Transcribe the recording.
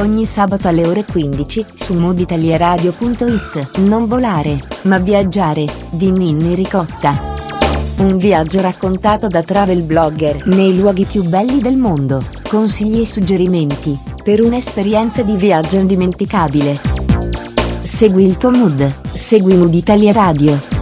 Ogni sabato alle ore 15 su moditalieradio.it. Non volare, ma viaggiare, di Ninni Ricotta. Un viaggio raccontato da travel blogger nei luoghi più belli del mondo, consigli e suggerimenti, per un'esperienza di viaggio indimenticabile. Segui il tuo mood, segui Mood Italia Radio.